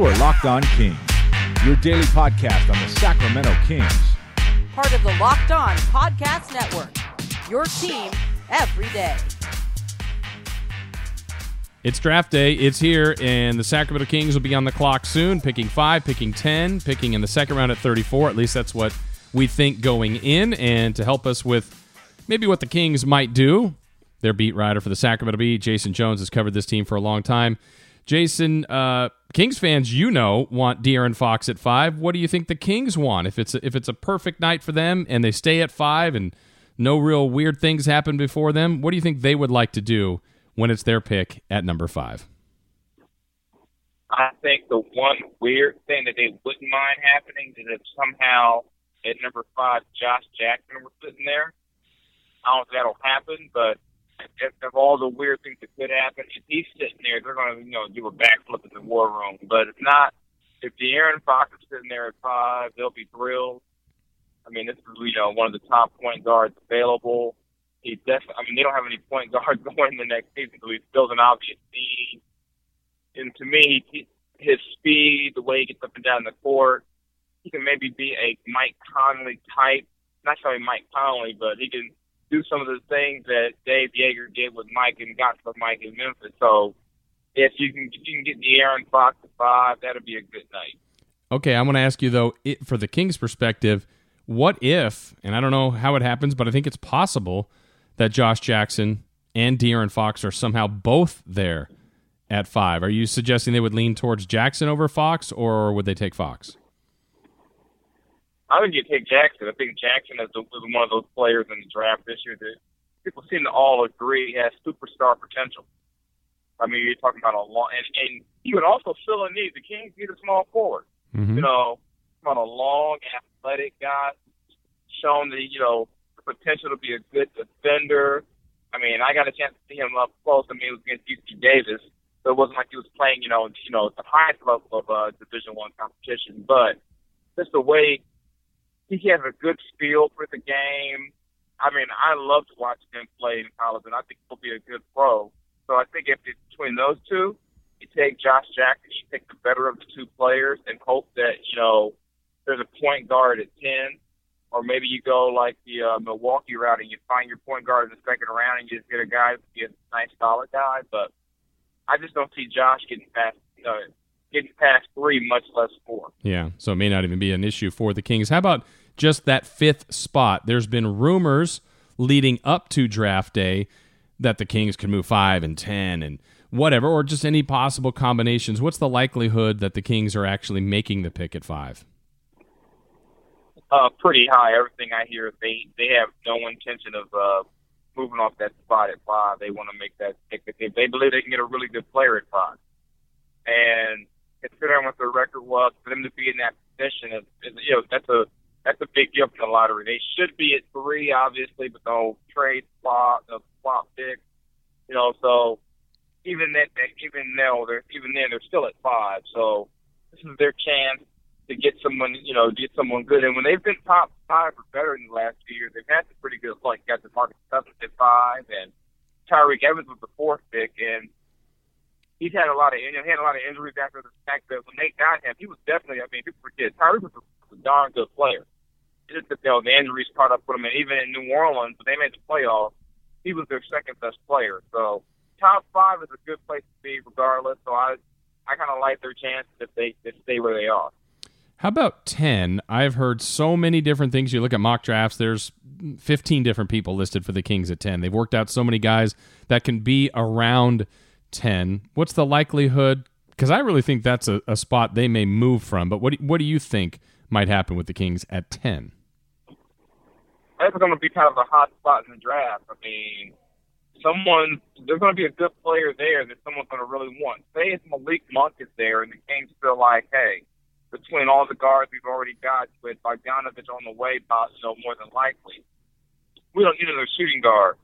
You are Locked On Kings, your daily podcast on the Sacramento Kings. Part of the Locked On Podcast Network. Your team every day. It's draft day. It's here, and the Sacramento Kings will be on the clock soon, picking five, picking 10, picking in the second round at 34. At least that's what we think going in. And to help us with maybe what the Kings might do, their beat writer for the Sacramento Bee, Jason Jones, has covered this team for a long time. Jason, uh, Kings fans, you know, want De'Aaron Fox at five. What do you think the Kings want? If it's a, if it's a perfect night for them and they stay at five and no real weird things happen before them, what do you think they would like to do when it's their pick at number five? I think the one weird thing that they wouldn't mind happening is if somehow at number five Josh Jackson were sitting there. I don't think that'll happen, but if, if all the weird things that could happen, if he's sitting there, they're going to you know do a backflip in the war room. But if not, if De'Aaron Fox is sitting there at five, they'll be thrilled. I mean, this is you know one of the top point guards available. He definitely. I mean, they don't have any point guards going in the next season, so he fills an obvious need. And to me, his speed, the way he gets up and down the court, he can maybe be a Mike Conley type. Not necessarily Mike Conley, but he can do some of the things that Dave Joerger did with Mike and got for Mike in Memphis. So if you can if you can get De'Aaron Fox to five, that'll be a good night. Okay, I'm going to ask you though, it, for the Kings' perspective, what if? And I don't know how it happens, but I think it's possible that Josh Jackson and De'Aaron Fox are somehow both there at five. Are you suggesting they would lean towards Jackson over Fox, or would they take Fox? I think you take Jackson. I think Jackson is, the, is one of those players in the draft this year that people seem to all agree has superstar potential. I mean, you're talking about a long, and, and he would also fill a need. The Kings need a small forward. Mm-hmm. You know, on a long, athletic guy, shown the you know the potential to be a good defender. I mean, I got a chance to see him up close. I mean, it was against UC Davis, so it wasn't like he was playing, you know, you know, the highest level of uh, Division One competition. But just the way he has a good feel for the game. I mean, I love to watch him play in college, and I think he'll be a good pro. So I think if it's between those two, you take Josh Jackson, you take the better of the two players, and hope that you know there's a point guard at ten, or maybe you go like the uh, Milwaukee route and you find your point guard in the second round and you just get a guy, get a nice solid guy. But I just don't see Josh getting past. Uh, getting past three, much less four. Yeah, so it may not even be an issue for the Kings. How about just that fifth spot? There's been rumors leading up to draft day that the Kings could move five and ten and whatever, or just any possible combinations. What's the likelihood that the Kings are actually making the pick at five? Uh, pretty high. Everything I hear, they they have no intention of uh, moving off that spot at five. They want to make that pick. They, they believe they can get a really good player at five, and considering what their record was, for them to be in that position is, is you know that's a that's a big deal for the lottery. They should be at three, obviously, but no trade spot, the swap pick, you know. So even that, even now, they're even then they're still at five. So this is their chance to get someone, you know, get someone good. And when they've been top five or better in the last few years, they've had some pretty good luck. Got DeMarcus Cousins at five, and Tyreke Evans was the fourth pick, and he's had a lot of, he had a lot of injuries after the fact that when they got him, he was definitely. I mean, people forget Tyreke was was a darn good player. Just that you know the injuries caught up with him, and even in New Orleans, when they made the playoffs, he was their second best player. So top five is a good place to be, regardless. So I, I kind of like their chances if they if stay where they are. How about 10? I've heard so many different things. You look at mock drafts, there's 15 different people listed for the Kings at 10. They've worked out so many guys that can be around 10. What's the likelihood? Because I really think that's a, a, spot they may move from. But what do, what do you think might happen with the Kings at 10? That's going to be kind of a hot spot in the draft. I mean, someone, there's going to be a good player there that someone's going to really want. Say if Malik Monk is there and the Kings feel like, hey, between all the guards we've already got with Bogdanovich on the way, about you know more than likely, we don't need another shooting guard.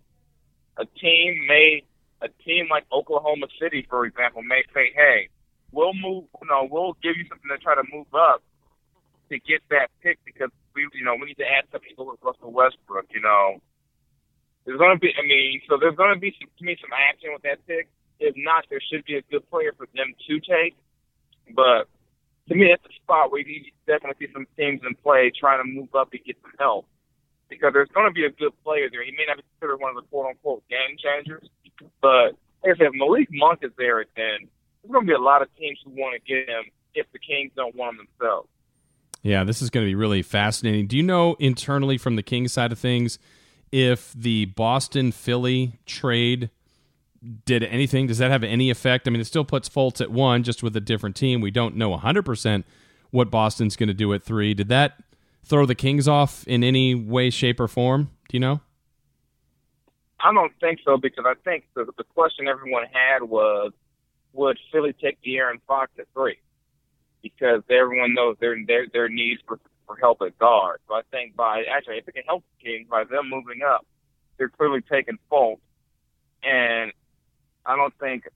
A team may, a team like Oklahoma City, for example, may say, "Hey, we'll move. You know, we'll give you something to try to move up to get that pick because we, you know, we need to add some people with Russell Westbrook. You know, there's going to be. I mean, so there's going to be some, to me some action with that pick. If not, there should be a good player for them to take, but to me, that's a spot where you definitely see some teams in play trying to move up and get some help because there's going to be a good player there. He may not be considered one of the quote unquote game changers, but like I said, Malik Monk is there 10. There's going to be a lot of teams who want to get him if the Kings don't want him themselves. Yeah, this is going to be really fascinating. Do you know internally from the Kings side of things if the Boston Philly trade did anything? Does that have any effect? I mean, it still puts Fultz at one, just with a different team. We don't know 100% what Boston's going to do at three. Did that throw the Kings off in any way, shape, or form? Do you know? I don't think so because I think the, the question everyone had was, would Philly take De'Aaron Fox at three? Because everyone knows their their their needs for for help at guard. So I think by actually if it can help the Kings by them moving up, they're clearly taking Fultz. and I don't think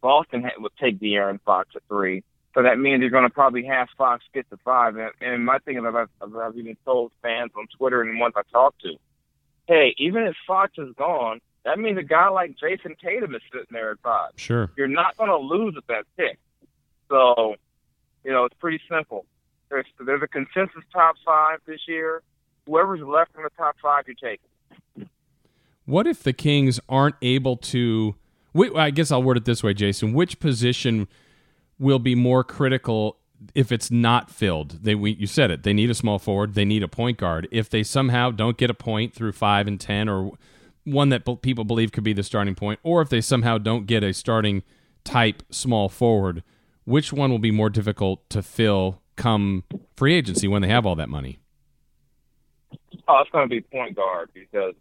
Boston would take De'Aaron Fox at three. So that means you're going to probably have Fox get to five. And, and my thing is, I've, I've even told fans on Twitter and the ones I talk to, hey, even if Fox is gone, that means a guy like Jayson Tatum is sitting there at five. Sure. You're not going to lose at that pick. So, you know, it's pretty simple. There's there's a consensus top five this year. Whoever's left in the top five, you take. What if the Kings aren't able to? I guess I'll word it this way, Jason. Which position will be more critical if it's not filled. They we, you said it. They need a small forward. They need a point guard. If they somehow don't get a point through five and ten, or one that people believe could be the starting point, or if they somehow don't get a starting type small forward, which one will be more difficult to fill come free agency when they have all that money? Oh, it's going to be point guard because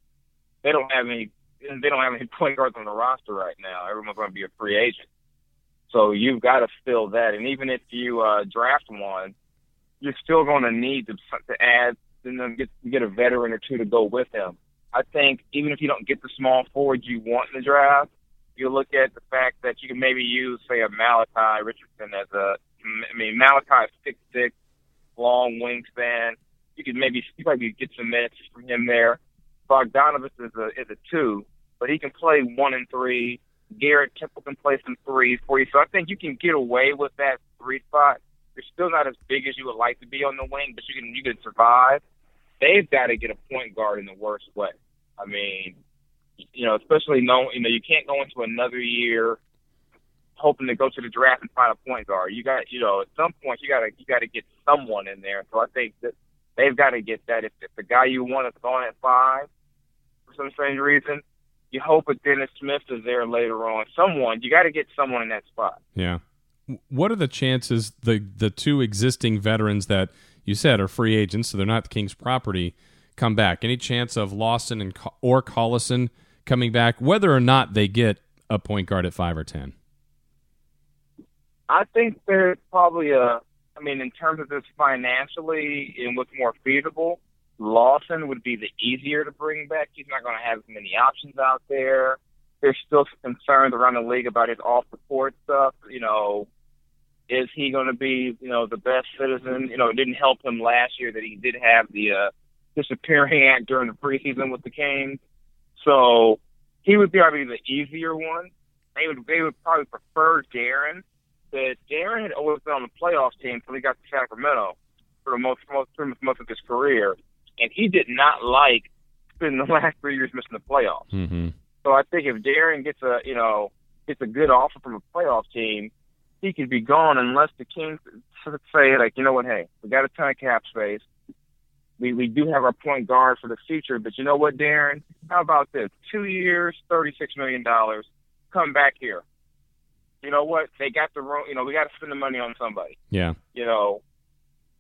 they don't have any. They don't have any point guards on the roster right now. Everyone's going to be a free agent. So you've got to fill that. And even if you uh, draft one, you're still going to need to, to add and then get get a veteran or two to go with him. I think even if you don't get the small forward you want in the draft, you look at the fact that you can maybe use, say, a Malachi Richardson as a. I mean, Malachi six six, long wingspan. You could maybe you probably get some minutes from him there. Bogdanovich is a is a two, but he can play one and three. Garrett Temple can play some threes for you. So I think you can get away with that three spot. You're still not as big as you would like to be on the wing, but you can you can survive. They've got to get a point guard in the worst way. I mean, you know, especially knowing you know you can't go into another year hoping to go to the draft and find a point guard. You got you know at some point you got to you got to get someone in there. So I think that they've got to get that. If, if the guy you want is gone at five for some strange reason, you hope a Dennis Smith is there later on. Someone you got to get someone in that spot. Yeah. What are the chances the the two existing veterans that you said are free agents, so they're not the Kings' property, come back? Any chance of Lawson and or Collison coming back, whether or not they get a point guard at five or ten? I think there's probably a. I mean, in terms of this financially and what's more feasible, Lawson would be the easier to bring back. He's not going to have as many options out there. There's still concerns around the league about his off the court stuff. You know, is he going to be, you know, the best citizen? You know, it didn't help him last year that he did have the uh, disappearing act during the preseason with the Kings. So he would probably be probably the easier one. They would they would probably prefer Darren, But Darren had always been on the playoff team until he got to Sacramento for the most most most of his career and he did not like spending the last three years missing the playoffs. Mm-hmm. So I think if Darren gets a you know gets a good offer from a playoff team, he could be gone unless the Kings say like you know what, hey, we got a ton of cap space. We we do have our point guard for the future, but you know what, Darren? How about this? Two years, thirty six million dollars. Come back here. You know what? They got the room. You know, we got to spend the money on somebody. Yeah. You know,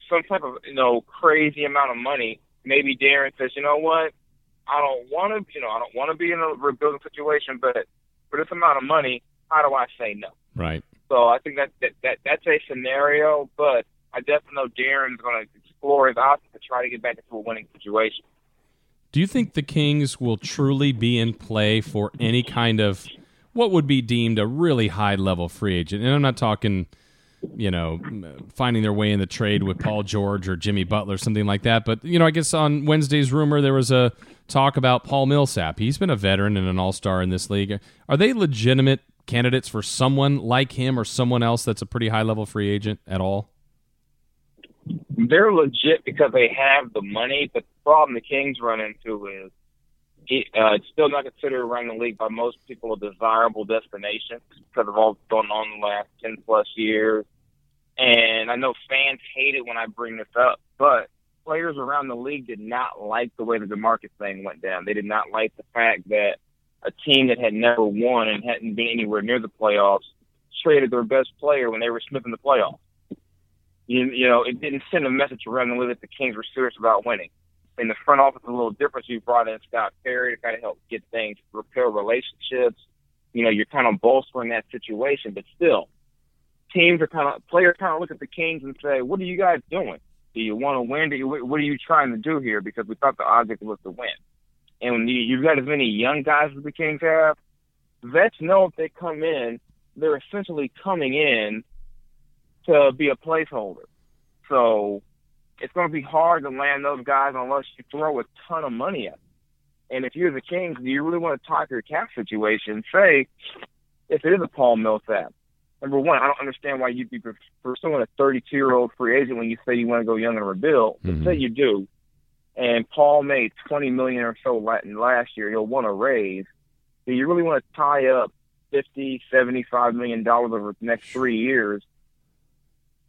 some type of you know crazy amount of money maybe Darren says, you know what, I don't want to, you know, I don't want to be in a rebuilding situation, but for this amount of money, how do I say no? Right. So I think that that, that that's a scenario, but I definitely know Darren's going to explore his options to try to get back into a winning situation. Do you think the Kings will truly be in play for any kind of what would be deemed a really high level free agent? And I'm not talking you know, finding their way in the trade with Paul George or Jimmy Butler, something like that. But, you know, I guess on Wednesday's rumor, there was a talk about Paul Millsap. He's been a veteran and an all star in this league. Are they legitimate candidates for someone like him or someone else that's a pretty high level free agent at all? They're legit because they have the money, but the problem the Kings run into is it, uh, it's still not considered around the league by most people a desirable destination because of all going on the last 10 plus years. And I know fans hate it when I bring this up, but players around the league did not like the way that the DeMarcus thing went down. They did not like the fact that a team that had never won and hadn't been anywhere near the playoffs traded their best player when they were sniffing the playoffs. You, you know, it didn't send a message around the league that the Kings were serious about winning. In the front office, a little different. You brought in Scott Perry to kind of help get things, repair relationships. You know, you're kind of bolstering that situation, but still, teams are kind of players kind of look at the Kings and say, "What are you guys doing? Do you want to win? Do you, what are you trying to do here?" Because we thought the object was to win. And when you, you've got as many young guys as the Kings have, vets know if they come in, they're essentially coming in to be a placeholder. So it's going to be hard to land those guys unless you throw a ton of money at them. And if you're the Kings, do you really want to talk your cap situation? Say, if it is a Paul Millsap, number one, I don't understand why you'd be pursuing a 32 year old free agent when you say you want to go young and rebuild. Mm-hmm. But say you do, and Paul made 20 million or so last year. You'll want to raise. Do you really want to tie up 50, 75 million dollars over the next three years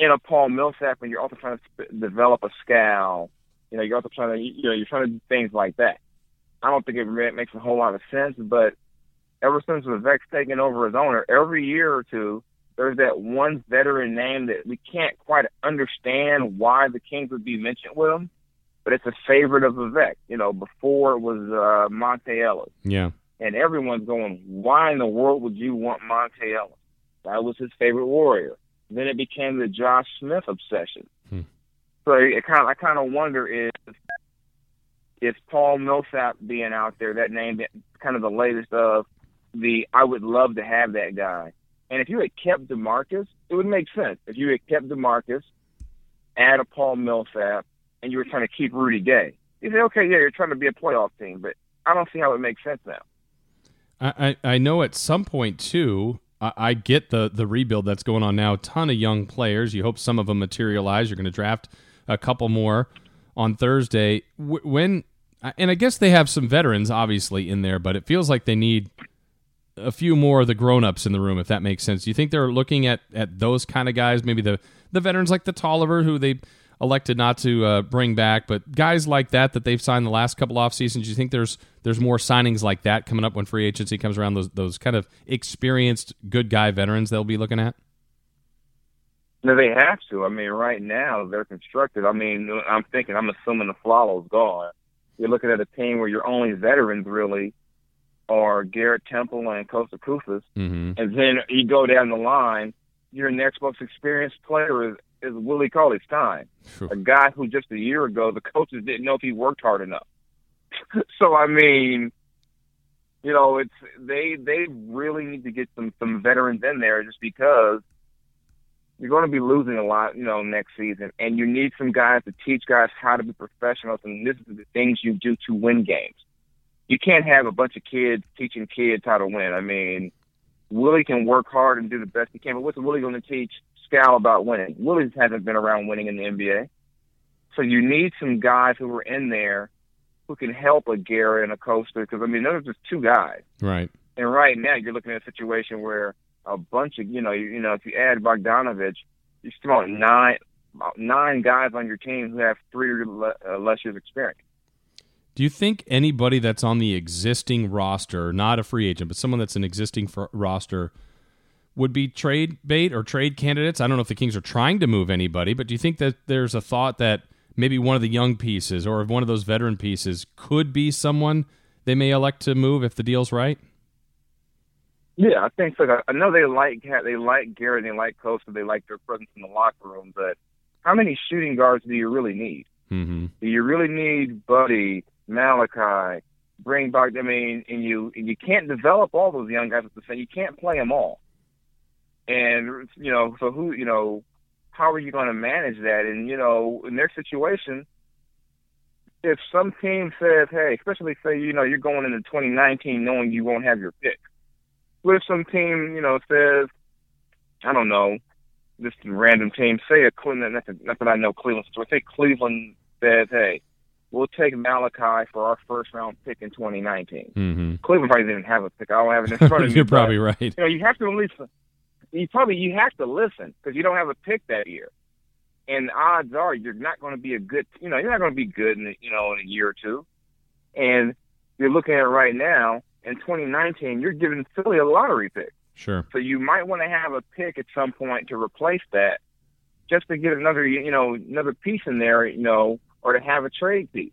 in a Paul Millsap, and you're also trying to develop a Skal. You know, you're also trying to, you know, you're trying to do things like that. I don't think it makes a whole lot of sense, but ever since Vivek's taken over as owner, every year or two, there's that one veteran name that we can't quite understand why the Kings would be mentioned with him but it's a favorite of Vivek. You know, before it was uh, Monta Ellis. Yeah. And everyone's going, why in the world would you want Monta Ellis? That was his favorite warrior. Then it became the Josh Smith obsession. Hmm. So it kind of, I kind of wonder if if Paul Millsap being out there, that name, kind of the latest of the I would love to have that guy. And if you had kept DeMarcus, it would make sense. If you had kept DeMarcus, add a Paul Millsap, and you were trying to keep Rudy Gay. You say, okay, yeah, you're trying to be a playoff team, but I don't see how it makes sense now. I, I know at some point too. I, I get the the rebuild that's going on now. A ton of young players. You hope some of them materialize. You're going to draft a couple more on Thursday. When and I guess they have some veterans obviously in there, but it feels like they need a few more of the grown-ups in the room if that makes sense. Do you think they're looking at at those kind of guys, maybe the the veterans like the Tolliver who they elected not to uh, bring back. But guys like that that they've signed the last couple off seasons, do you think there's there's more signings like that coming up when free agency comes around? Those those kind of experienced good guy veterans they'll be looking at. No, they have to. I mean, right now they're constructed. I mean, I'm thinking, I'm assuming Afflalo's gone. You're looking at a team where your only veterans really are Garrett Temple and Kosta Koufos, mm-hmm. and then you go down the line. Your next most experienced player is is Willie Cauley Stein, a guy who just a year ago the coaches didn't know if he worked hard enough. so I mean, you know, it's they they really need to get some some veterans in there just because you're going to be losing a lot, you know, next season, and you need some guys to teach guys how to be professionals, and this is the things you do to win games. You can't have a bunch of kids teaching kids how to win. I mean, Willie can work hard and do the best he can, but what's Willie going to teach Skal about winning. Willie hasn't been around winning in the NBA. So you need some guys who are in there who can help a Garrett and a Kosta because I mean those are just two guys. Right. And right now you're looking at a situation where a bunch of you know you, you know if you add Bogdanovich, you still have nine about nine guys on your team who have three or uh, less years experience. Do you think anybody that's on the existing roster, not a free agent, but someone that's an existing roster, would be trade bait or trade candidates. I don't know if the Kings are trying to move anybody, but do you think that there's a thought that maybe one of the young pieces or one of those veteran pieces could be someone they may elect to move if the deal's right? Yeah, I think so. I know they like they like Garrett, they like Kosta, they like their presence in the locker room. But how many shooting guards do you really need? Mm-hmm. Do you really need Buddy, Malachi, bring back? I mean, and you and you can't develop all those young guys at the same. You can't play them all. And you know, so who you know, how are you going to manage that? And you know, in their situation, if some team says, "Hey," especially say you know you're going into 2019 knowing you won't have your pick. What if some team you know says, I don't know, just random team, say a Cleveland, not that, not that I know Cleveland, so say Cleveland says, hey, we'll take Malachi for our first round pick in 2019. Mm-hmm. Cleveland probably didn't have a pick. I don't have it in front of me. You're but, probably right. You know, you have to at least, you probably, you have to listen because you don't have a pick that year. And odds are you're not going to be a good, you know, you're not going to be good in, you know, in a year or two. And you're looking at it right now, in 2019, you're giving Philly a lottery pick. Sure. So you might want to have a pick at some point to replace that, just to get another, you know, another piece in there, you know, or to have a trade piece.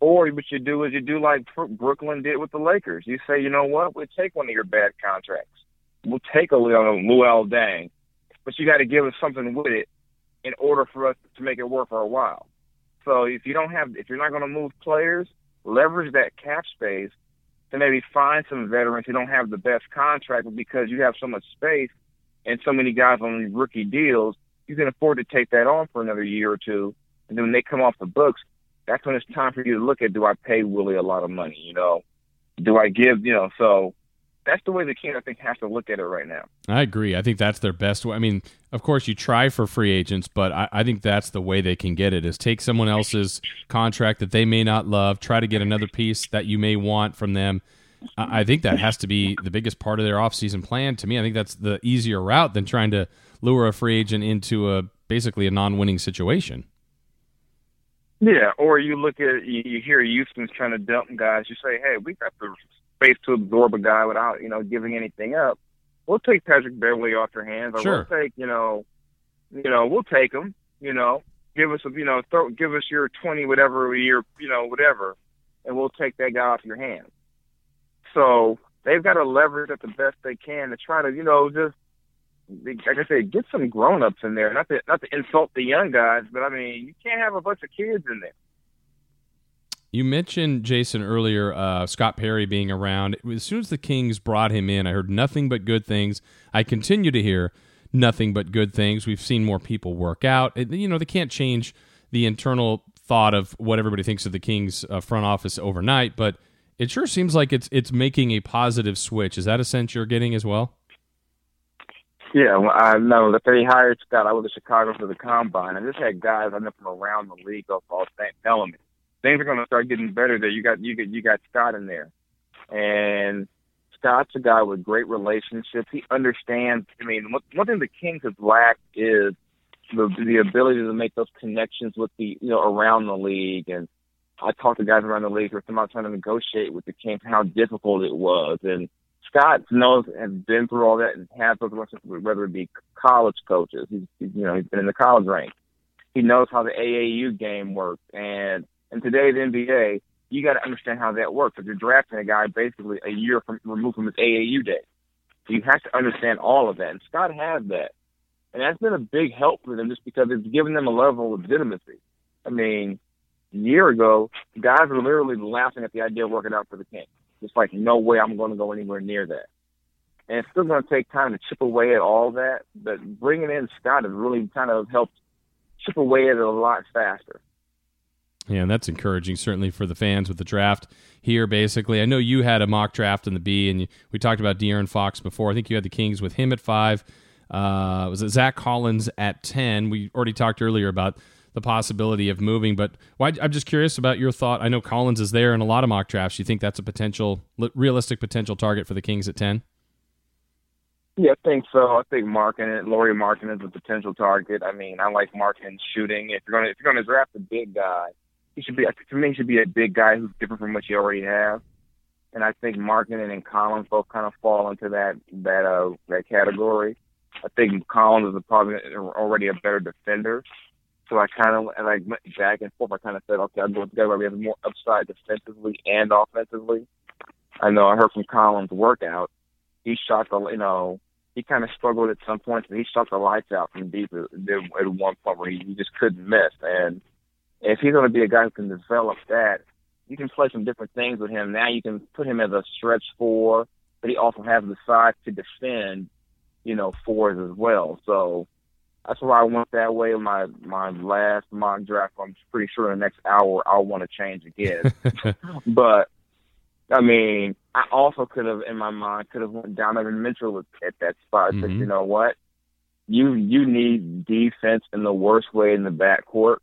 Or what you do is you do like Brooklyn did with the Lakers. You say, you know what, we'll take one of your bad contracts. We'll take a um, Luol Deng, but you got to give us something with it in order for us to make it work for a while. So if you don't have, if you're not going to move players, leverage that cap space to maybe find some veterans who don't have the best contract, but because you have so much space and so many guys on these rookie deals, you can afford to take that on for another year or two. And then when they come off the books, that's when it's time for you to look at do I pay Willie a lot of money? You know, do I give, you know, so that's the way the Kings I think has to look at it right now. I agree. I think that's their best way. I mean, of course, you try for free agents, but I, I, think that's the way they can get it: is take someone else's contract that they may not love, try to get another piece that you may want from them. I, I think that has to be the biggest part of their offseason plan. To me, I think that's the easier route than trying to lure a free agent into a basically a non-winning situation. Yeah, or you look at you, you hear Houston's trying to dump guys. You say, hey, we got the space to absorb a guy without you know giving anything up. We'll take Patrick Beverley off your hands, or sure. we'll take you know, you know, we'll take him. You know, give us a you know, throw, give us your twenty whatever year, you know, whatever, and we'll take that guy off your hands. So they've got to leverage it the best they can to try to you know just like I said, get some grown ups in there. Not to not to insult the young guys, but I mean, you can't have a bunch of kids in there. You mentioned Jason earlier, uh, Scott Perry being around. As soon as the Kings brought him in, I heard nothing but good things. I continue to hear nothing but good things. We've seen more people work out. It, you know, they can't change the internal thought of what everybody thinks of the Kings uh, front office overnight, but it sure seems like it's it's making a positive switch. Is that a sense you're getting as well? Yeah, well, I know that they hired Scott. I was in Chicago for the combine, and just had guys I know from around the league go all me things are going to start getting better. There, you got you got you got Scott in there, and Scott's a guy with great relationships. He understands. I mean, one, thing the Kings have lacked is the the ability to make those connections with the you know around the league. And I talked to guys around the league who are about trying to negotiate with the Kings, how difficult it was, and Scott knows and been through all that and has those relationships whether it be college coaches. He's, he's you know he's been in the college ranks. He knows how the AAU game works, and in today's NBA, you got to understand how that works. If you're drafting a guy basically a year from removed from his AAU day, so you have to understand all of that. And Scott has that, and that's been a big help for them just because it's given them a level of legitimacy. I mean, a year ago, guys were literally laughing at the idea of working out for the Kings. It's like, no way I'm going to go anywhere near that. And it's still going to take time to chip away at all that, but bringing in Scott has really kind of helped chip away at it a lot faster. Yeah, that's encouraging, certainly for the fans with the draft here. Basically, I know you had a mock draft in the Bee, and you, we talked about De'Aaron Fox before. I think you had the Kings with him at five. Uh, was it Zach Collins at ten? We already talked earlier about the possibility of moving. But why, I'm just curious about your thought. I know Collins is there in a lot of mock drafts. You think that's a potential, realistic potential target for the Kings at 10? Yeah, I think so. I think Markkanen, Lauri Markkanen is a potential target. I mean, I like Markkanen shooting. If you're gonna if you're gonna draft a big guy, he should be to me he should be a big guy who's different from what you already have. And I think Markkanen and Collins both kind of fall into that that uh that category. I think Collins is probably already a better defender. So I kind of and I went back and forth. I kind of said, okay, I'll go together. We have more upside defensively and offensively. I know I heard from Collins' workout. He shot the, you know, he kind of struggled at some points, but he shot the lights out from deep at, at one point where he, he just couldn't miss. And if he's going to be a guy who can develop that, you can play some different things with him. Now you can put him as a stretch four, but he also has the size to defend, you know, fours as well. So that's why I went that way in my my last mock draft. I'm pretty sure in the next hour I'll want to change again. but I mean, I also could have in my mind could have went Donovan Mitchell at that spot. Mm-hmm. But you know what? you you need defense in the worst way in the backcourt.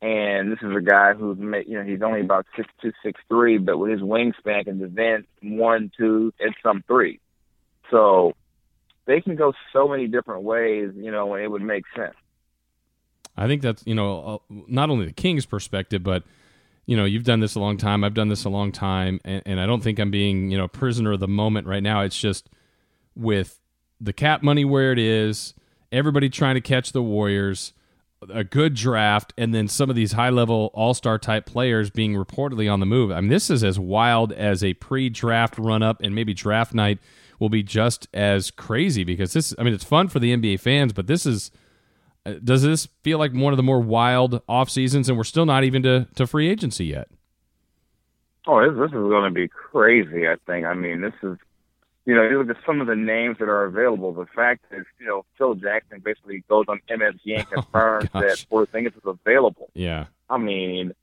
And this is a guy who's made you know he's only about six two six three, but with his wingspan can defend one two and some three. So they can go so many different ways, you know, and it would make sense. I think that's you know uh, not only the Kings' perspective, but you know you've done this a long time. I've done this a long time, and, and I don't think I'm being you know prisoner of the moment right now. It's just with the cap money where it is, everybody trying to catch the Warriors, a good draft, and then some of these high level all star type players being reportedly on the move. I mean, this is as wild as a pre draft run up, and maybe draft night will be just as crazy because this. I mean, it's fun for the NBA fans, but this is uh, does this feel like one of the more wild off seasons, and we're still not even to, to free agency yet? Oh, this, this is going to be crazy. I think. I mean, this is, you know, you look at some of the names that are available. The fact is, you know, Phil Jackson basically goes on MSG and oh confirms oh, that Porzingis is available. Yeah. I mean,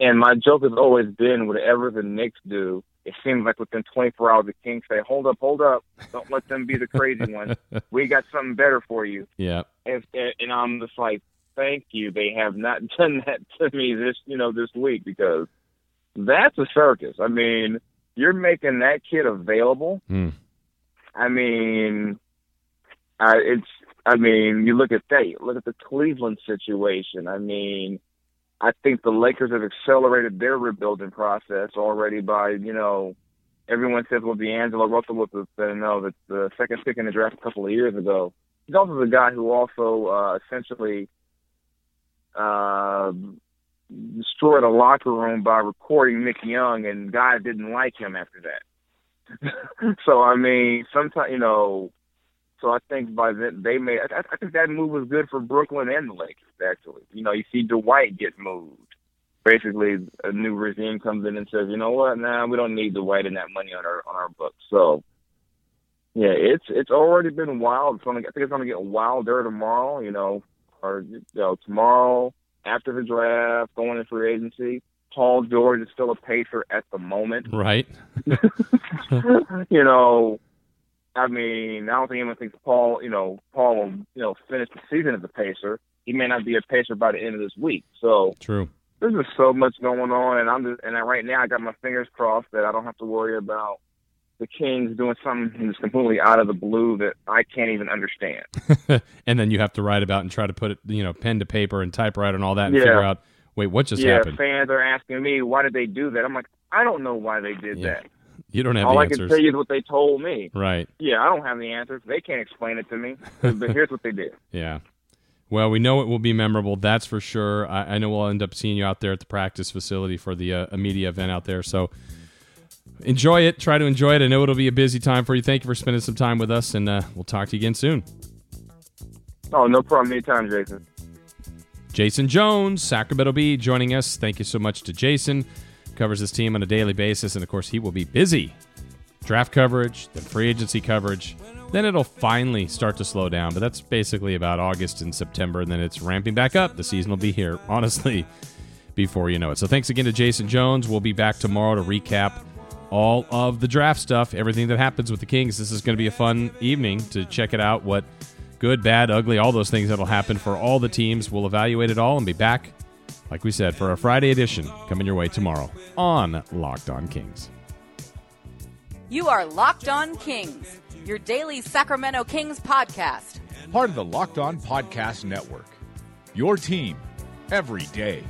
and my joke has always been, whatever the Knicks do, it seems like within 24 hours, the Kings say, "Hold up, hold up! Don't let them be the crazy ones. We got something better for you." Yeah. And, and I'm just like, "Thank you." They have not done that to me this, you know, this week because that's a circus. I mean, you're making that kid available. Mm. I mean, uh, it's. I mean, you look at that. Look at the Cleveland situation. I mean, I think the Lakers have accelerated their rebuilding process already by, you know, everyone says, well, D'Angelo Russell was the, you know, the, the second pick in the draft a couple of years ago. He's also the guy who also uh, essentially uh, destroyed a locker room by recording Nick Young, and guys didn't like him after that. so I mean, sometimes you know, so I think by then they may. I, I think that move was good for Brooklyn and the Lakers. Actually, you know, you see Dwight get moved. Basically, a new regime comes in and says, you know what? Nah, we don't need Dwight and that money on our on our books. So, yeah, it's it's already been wild. It's gonna, I think it's going to get wilder tomorrow. You know, or you know, tomorrow after the draft, going into free agency. Paul George is still a pacer at the moment. Right. you know, I mean, I don't think anyone thinks Paul, you know, Paul will, you know, finish the season as a pacer. He may not be a pacer by the end of this week. So true. There's just so much going on, and I'm just, and right now I got my fingers crossed that I don't have to worry about the Kings doing something that's completely out of the blue that I can't even understand. and then you have to write about and try to put it, you know, pen to paper and typewriter and all that, and yeah. figure out, wait, what just happened? yeah, happened? fans are asking me why did they do that. I'm like, I don't know why they did yeah. that. You don't have all I answers. can tell you is what they told me. Right. Yeah, I don't have the answers. They can't explain it to me. but here's what they did. Yeah. Well, we know it will be memorable. That's for sure. I, I know we'll end up seeing you out there at the practice facility for the uh, media event out there. So enjoy it. Try to enjoy it. I know it'll be a busy time for you. Thank you for spending some time with us, and uh, we'll talk to you again soon. Oh, no problem. Anytime, Jason. Jason Jones, Sacramento Bee, joining us. Thank you so much to Jason covers his team on a daily basis, and of course, he will be busy. Draft coverage, then free agency coverage. Then it'll finally start to slow down, but that's basically about August and September, and then it's ramping back up. The season will be here, honestly, before you know it. So thanks again to Jason Jones. We'll be back tomorrow to recap all of the draft stuff, everything that happens with the Kings. This is going to be a fun evening to check it out. What good, bad, ugly, all those things that'll happen for all the teams. We'll evaluate it all and be back like we said, for our Friday edition coming your way tomorrow on Locked On Kings. You are Locked On Kings, your daily Sacramento Kings podcast. Part of the Locked On Podcast Network. Your team every day.